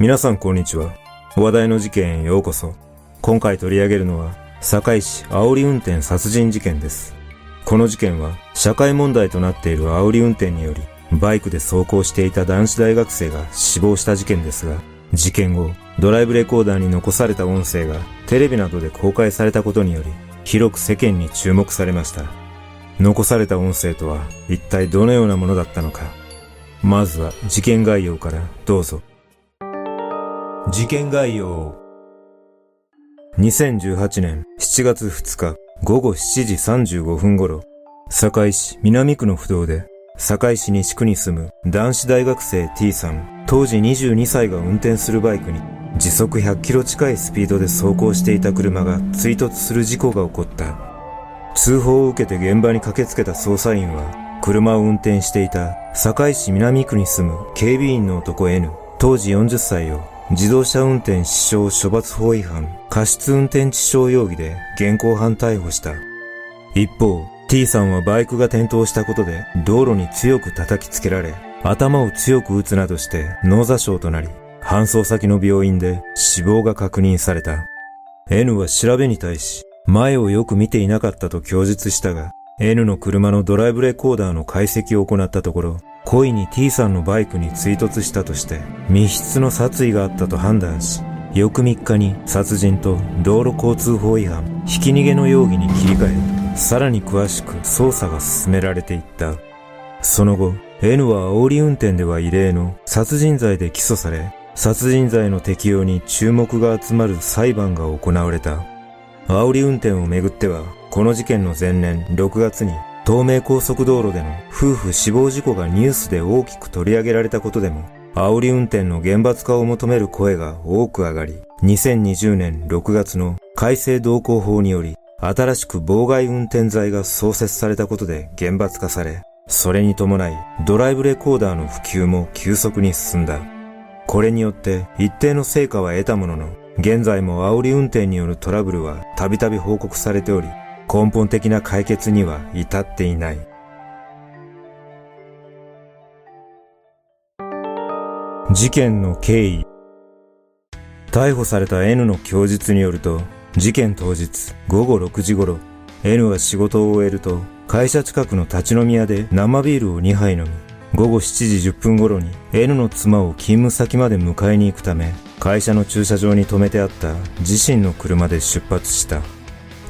皆さんこんにちは。話題の事件へようこそ。今回取り上げるのは、堺市煽り運転殺人事件です。この事件は、社会問題となっている煽り運転により、バイクで走行していた男子大学生が死亡した事件ですが、事件後、ドライブレコーダーに残された音声がテレビなどで公開されたことにより、広く世間に注目されました。残された音声とは一体どのようなものだったのか。まずは事件概要からどうぞ。事件概要2018年7月2日午後7時35分頃、堺市南区の不動で、堺市西区に住む男子大学生 T さん、当時22歳が運転するバイクに時速100キロ近いスピードで走行していた車が追突する事故が起こった。通報を受けて現場に駆けつけた捜査員は、車を運転していた堺市南区に住む警備員の男 N、当時40歳を自動車運転死傷処罰法違反、過失運転致傷容疑で現行犯逮捕した。一方、T さんはバイクが転倒したことで道路に強く叩きつけられ、頭を強く打つなどして脳挫傷となり、搬送先の病院で死亡が確認された。N は調べに対し、前をよく見ていなかったと供述したが、N の車のドライブレコーダーの解析を行ったところ、故意に T さんのバイクに追突したとして密室の殺意があったと判断し、翌3日に殺人と道路交通法違反、ひき逃げの容疑に切り替え、さらに詳しく捜査が進められていった。その後、N は煽り運転では異例の殺人罪で起訴され、殺人罪の適用に注目が集まる裁判が行われた。煽り運転をめぐっては、この事件の前年6月に東名高速道路での夫婦死亡事故がニュースで大きく取り上げられたことでも、煽り運転の厳罰化を求める声が多く上がり、2020年6月の改正道交法により、新しく妨害運転罪が創設されたことで厳罰化され、それに伴いドライブレコーダーの普及も急速に進んだ。これによって一定の成果は得たものの、現在も煽り運転によるトラブルはたびたび報告されており、根本的な解決には至っていない。事件の経緯逮捕された N の供述によると、事件当日午後6時頃、N は仕事を終えると、会社近くの立ち飲み屋で生ビールを2杯飲み、午後7時10分頃に N の妻を勤務先まで迎えに行くため、会社の駐車場に停めてあった自身の車で出発した。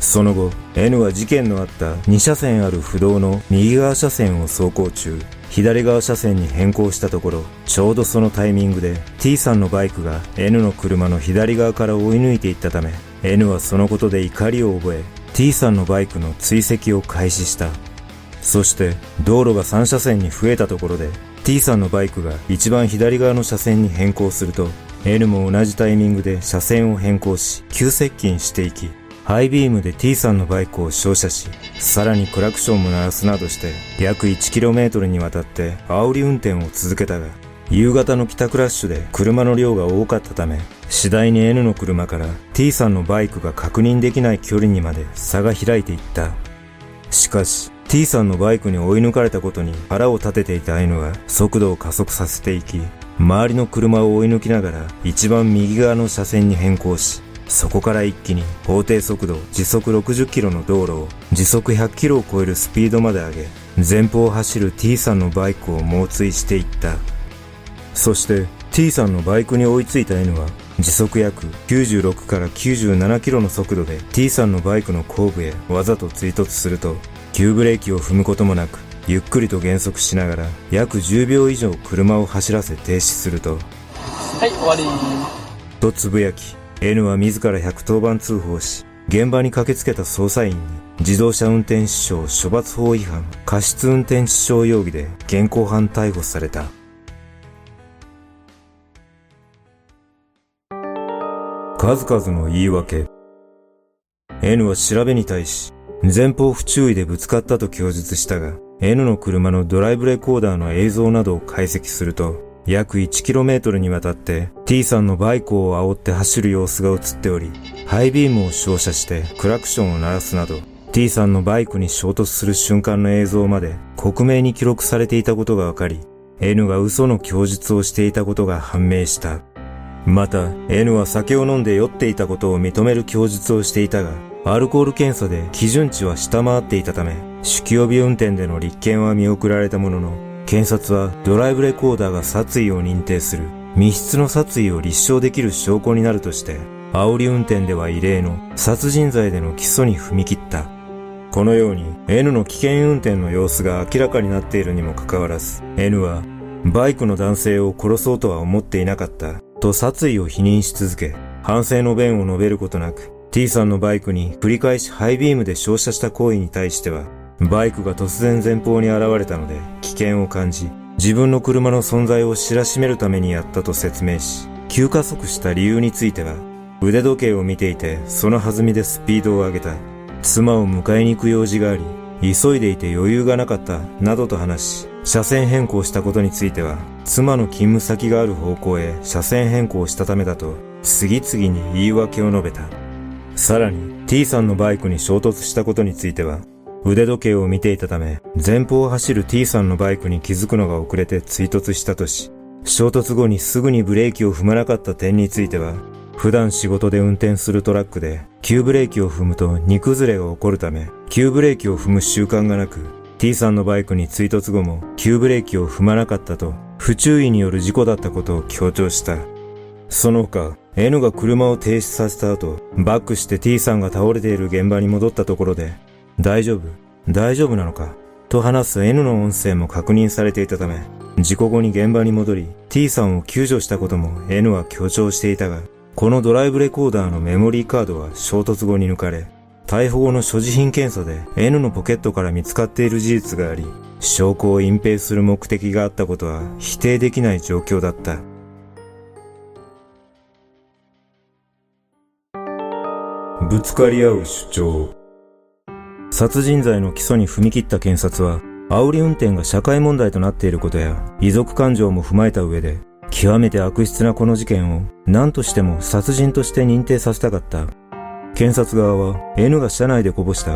その後、N は事件のあった2車線ある不動の右側車線を走行中、左側車線に変更したところ、ちょうどそのタイミングで T さんのバイクが N の車の左側から追い抜いていったため、N はそのことで怒りを覚え、T さんのバイクの追跡を開始した。そして、道路が3車線に増えたところで、T さんのバイクが一番左側の車線に変更すると、N も同じタイミングで車線を変更し、急接近していき、ハイビームで T さんのバイクを照射し、さらにクラクションも鳴らすなどして、約 1km にわたって煽り運転を続けたが、夕方の帰宅ラッシュで車の量が多かったため、次第に N の車から T さんのバイクが確認できない距離にまで差が開いていった。しかし、T さんのバイクに追い抜かれたことに腹を立てていた N は速度を加速させていき、周りの車を追い抜きながら一番右側の車線に変更し、そこから一気に法定速度時速60キロの道路を時速100キロを超えるスピードまで上げ、前方を走る T さんのバイクを猛追していった。そして T さんのバイクに追いついた N は時速約96から97キロの速度で T さんのバイクの後部へわざと追突すると急ブレーキを踏むこともなくゆっくりと減速しながら約10秒以上車を走らせ停止するとはい終わりとつぶやき N は自ら110番通報し、現場に駆けつけた捜査員に自動車運転死傷処罰法違反過失運転致傷容疑で現行犯逮捕された。数々の言い訳。N は調べに対し、前方不注意でぶつかったと供述したが、N の車のドライブレコーダーの映像などを解析すると、約 1km にわたって T さんのバイクを煽って走る様子が映っており、ハイビームを照射してクラクションを鳴らすなど、T さんのバイクに衝突する瞬間の映像まで克明に記録されていたことがわかり、N が嘘の供述をしていたことが判明した。また、N は酒を飲んで酔っていたことを認める供述をしていたが、アルコール検査で基準値は下回っていたため、酒気帯び運転での立件は見送られたものの、検察はドライブレコーダーが殺意を認定する、密室の殺意を立証できる証拠になるとして、煽り運転では異例の殺人罪での起訴に踏み切った。このように N の危険運転の様子が明らかになっているにもかかわらず、N はバイクの男性を殺そうとは思っていなかったと殺意を否認し続け、反省の弁を述べることなく、T さんのバイクに繰り返しハイビームで照射した行為に対しては、バイクが突然前方に現れたので危険を感じ、自分の車の存在を知らしめるためにやったと説明し、急加速した理由については、腕時計を見ていてその弾みでスピードを上げた。妻を迎えに行く用事があり、急いでいて余裕がなかった、などと話し、車線変更したことについては、妻の勤務先がある方向へ車線変更したためだと、次々に言い訳を述べた。さらに、T さんのバイクに衝突したことについては、腕時計を見ていたため、前方を走る T さんのバイクに気づくのが遅れて追突したとし、衝突後にすぐにブレーキを踏まなかった点については、普段仕事で運転するトラックで急ブレーキを踏むと荷崩れが起こるため急ブレーキを踏む習慣がなく T さんのバイクに追突後も急ブレーキを踏まなかったと不注意による事故だったことを強調した。その他 N が車を停止させた後バックして T さんが倒れている現場に戻ったところで大丈夫大丈夫なのか？と話す N の音声も確認されていたため事故後に現場に戻り T さんを救助したことも N は強調していたがこのドライブレコーダーのメモリーカードは衝突後に抜かれ、逮捕後の所持品検査で N のポケットから見つかっている事実があり、証拠を隠蔽する目的があったことは否定できない状況だった。ぶつかり合う主張。殺人罪の起訴に踏み切った検察は、煽り運転が社会問題となっていることや、遺族感情も踏まえた上で、極めて悪質なこの事件を何としても殺人として認定させたかった。検察側は N が車内でこぼした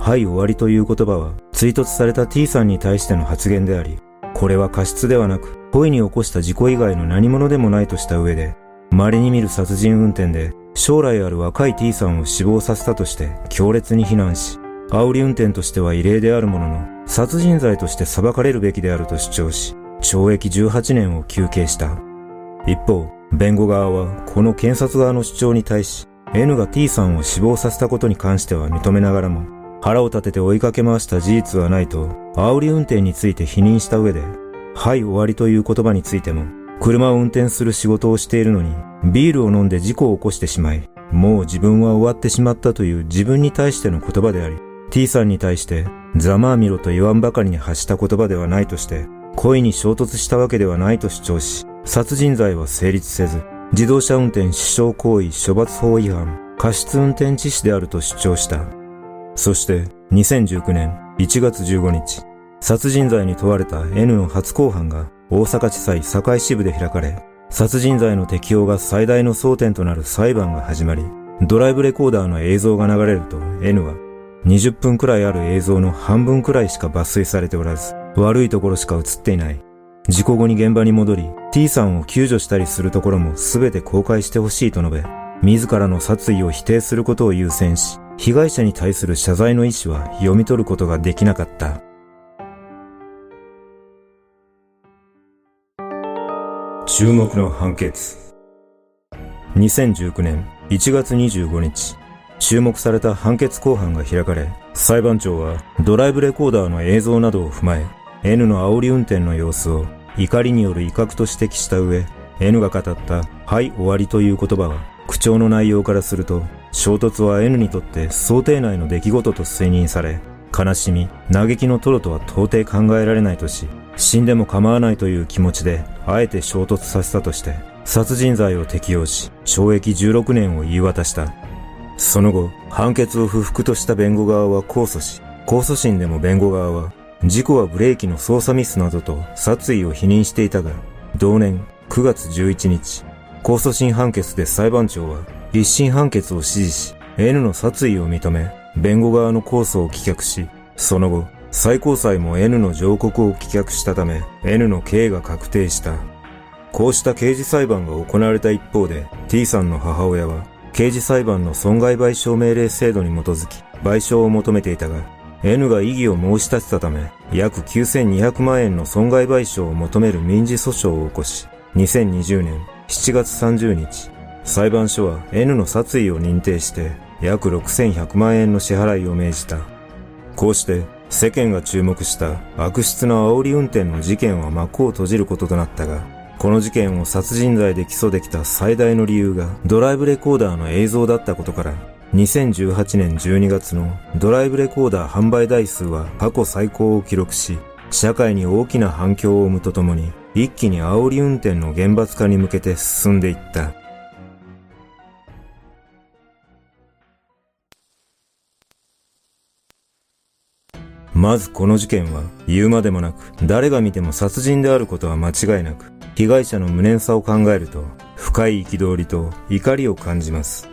はい終わりという言葉は追突された T さんに対しての発言であり、これは過失ではなく故意に起こした事故以外の何者でもないとした上で、稀に見る殺人運転で将来ある若い T さんを死亡させたとして強烈に非難し、煽り運転としては異例であるものの、殺人罪として裁かれるべきであると主張し、懲役18年を求刑した。一方、弁護側はこの検察側の主張に対し、N が T さんを死亡させたことに関しては認めながらも、腹を立てて追いかけ回した事実はないと、煽り運転について否認した上で、はい終わりという言葉についても、車を運転する仕事をしているのに、ビールを飲んで事故を起こしてしまい、もう自分は終わってしまったという自分に対しての言葉であり、T さんに対してざまあみろと言わんばかりに発した言葉ではないとして、故意に衝突したわけではないと主張し、殺人罪は成立せず、自動車運転死傷行為処罰法違反、過失運転致死であると主張した。そして2019年1月15日、殺人罪に問われた N の初公判が大阪地裁堺支部で開かれ、殺人罪の適用が最大の争点となる裁判が始まり、ドライブレコーダーの映像が流れると N は20分くらいある映像の半分くらいしか抜粋されておらず、悪いところしか映っていない。事故後に現場に戻り、T さんを救助したりするところも全て公開してほしいと述べ、自らの殺意を否定することを優先し、被害者に対する謝罪の意思は読み取ることができなかった。注目の判決。2019年1月25日、注目された判決公判が開かれ、裁判長はドライブレコーダーの映像などを踏まえ、N の煽り運転の様子を怒りによる威嚇と指摘した上、N が語ったはい終わりという言葉は口調の内容からすると衝突は N にとって想定内の出来事と推認され、悲しみ、嘆きのトロとは到底考えられないとし、死んでも構わないという気持ちで、あえて衝突させたとして、殺人罪を適用し、懲役16年を言い渡した。その後、判決を不服とした弁護側は控訴し、控訴審でも弁護側は事故はブレーキの操作ミスなどと殺意を否認していたが、同年9月11日、控訴審判決で裁判長は一審判決を支持し、N の殺意を認め、弁護側の控訴を棄却し、その後、最高裁も N の上告を棄却したため、N の刑が確定した。こうした刑事裁判が行われた一方で T さんの母親は刑事裁判の損害賠償命令制度に基づき賠償を求めていたが N が異議を申し立てたため約9200万円の損害賠償を求める民事訴訟を起こし2020年7月30日裁判所は N の殺意を認定して約6100万円の支払いを命じた。こうして世間が注目した悪質な煽り運転の事件は幕を閉じることとなったが、この事件を殺人罪で起訴できた最大の理由がドライブレコーダーの映像だったことから、2018年12月のドライブレコーダー販売台数は過去最高を記録し、社会に大きな反響を生むとともに、一気に煽り運転の厳罰化に向けて進んでいった。まずこの事件は言うまでもなく誰が見ても殺人であることは間違いなく被害者の無念さを考えると深い憤りと怒りを感じます。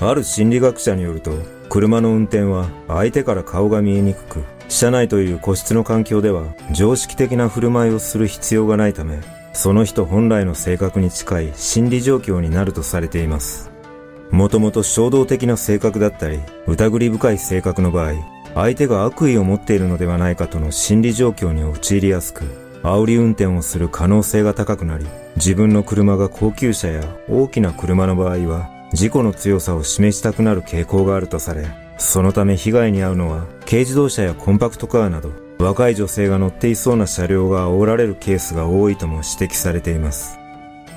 ある心理学者によると車の運転は相手から顔が見えにくく車内という個室の環境では常識的な振る舞いをする必要がないためその人本来の性格に近い心理状況になるとされています。もともと衝動的な性格だったり疑り深い性格の場合相手が悪意を持っているのではないかとの心理状況に陥りやすく、煽り運転をする可能性が高くなり、自分の車が高級車や大きな車の場合は、事故の強さを示したくなる傾向があるとされ、そのため被害に遭うのは、軽自動車やコンパクトカーなど、若い女性が乗っていそうな車両が煽られるケースが多いとも指摘されています。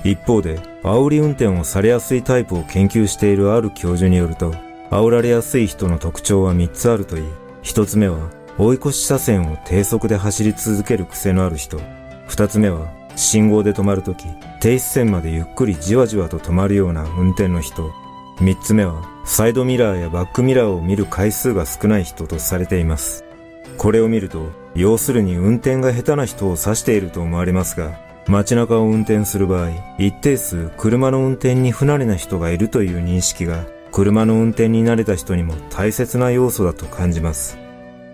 一方で、煽り運転をされやすいタイプを研究しているある教授によると、煽られやすい人の特徴は3つあるといい、一つ目は、追い越し車線を低速で走り続ける癖のある人。二つ目は、信号で止まるとき、停止線までゆっくりじわじわと止まるような運転の人。三つ目は、サイドミラーやバックミラーを見る回数が少ない人とされています。これを見ると、要するに運転が下手な人を指していると思われますが、街中を運転する場合、一定数車の運転に不慣れな人がいるという認識が車の運転に慣れた人にも大切な要素だと感じます。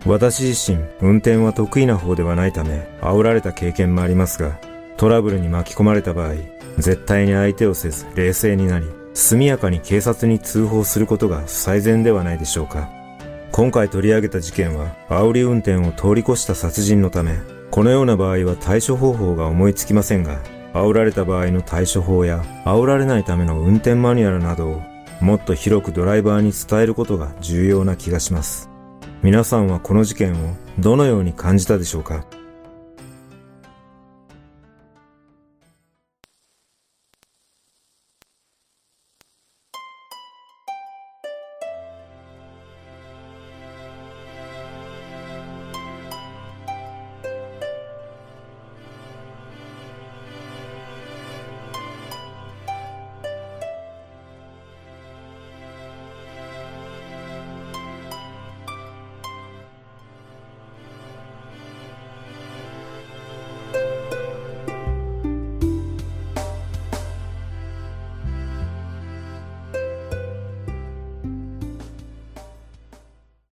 私自身、運転は得意な方ではないため、煽られた経験もありますが、トラブルに巻き込まれた場合、絶対に相手をせず冷静になり、速やかに警察に通報することが最善ではないでしょうか。今回取り上げた事件は、煽り運転を通り越した殺人のため、このような場合は対処方法が思いつきませんが、煽られた場合の対処法や、煽られないための運転マニュアルなどをもっと広くドライバーに伝えることが重要な気がします。皆さんはこの事件をどのように感じたでしょうか？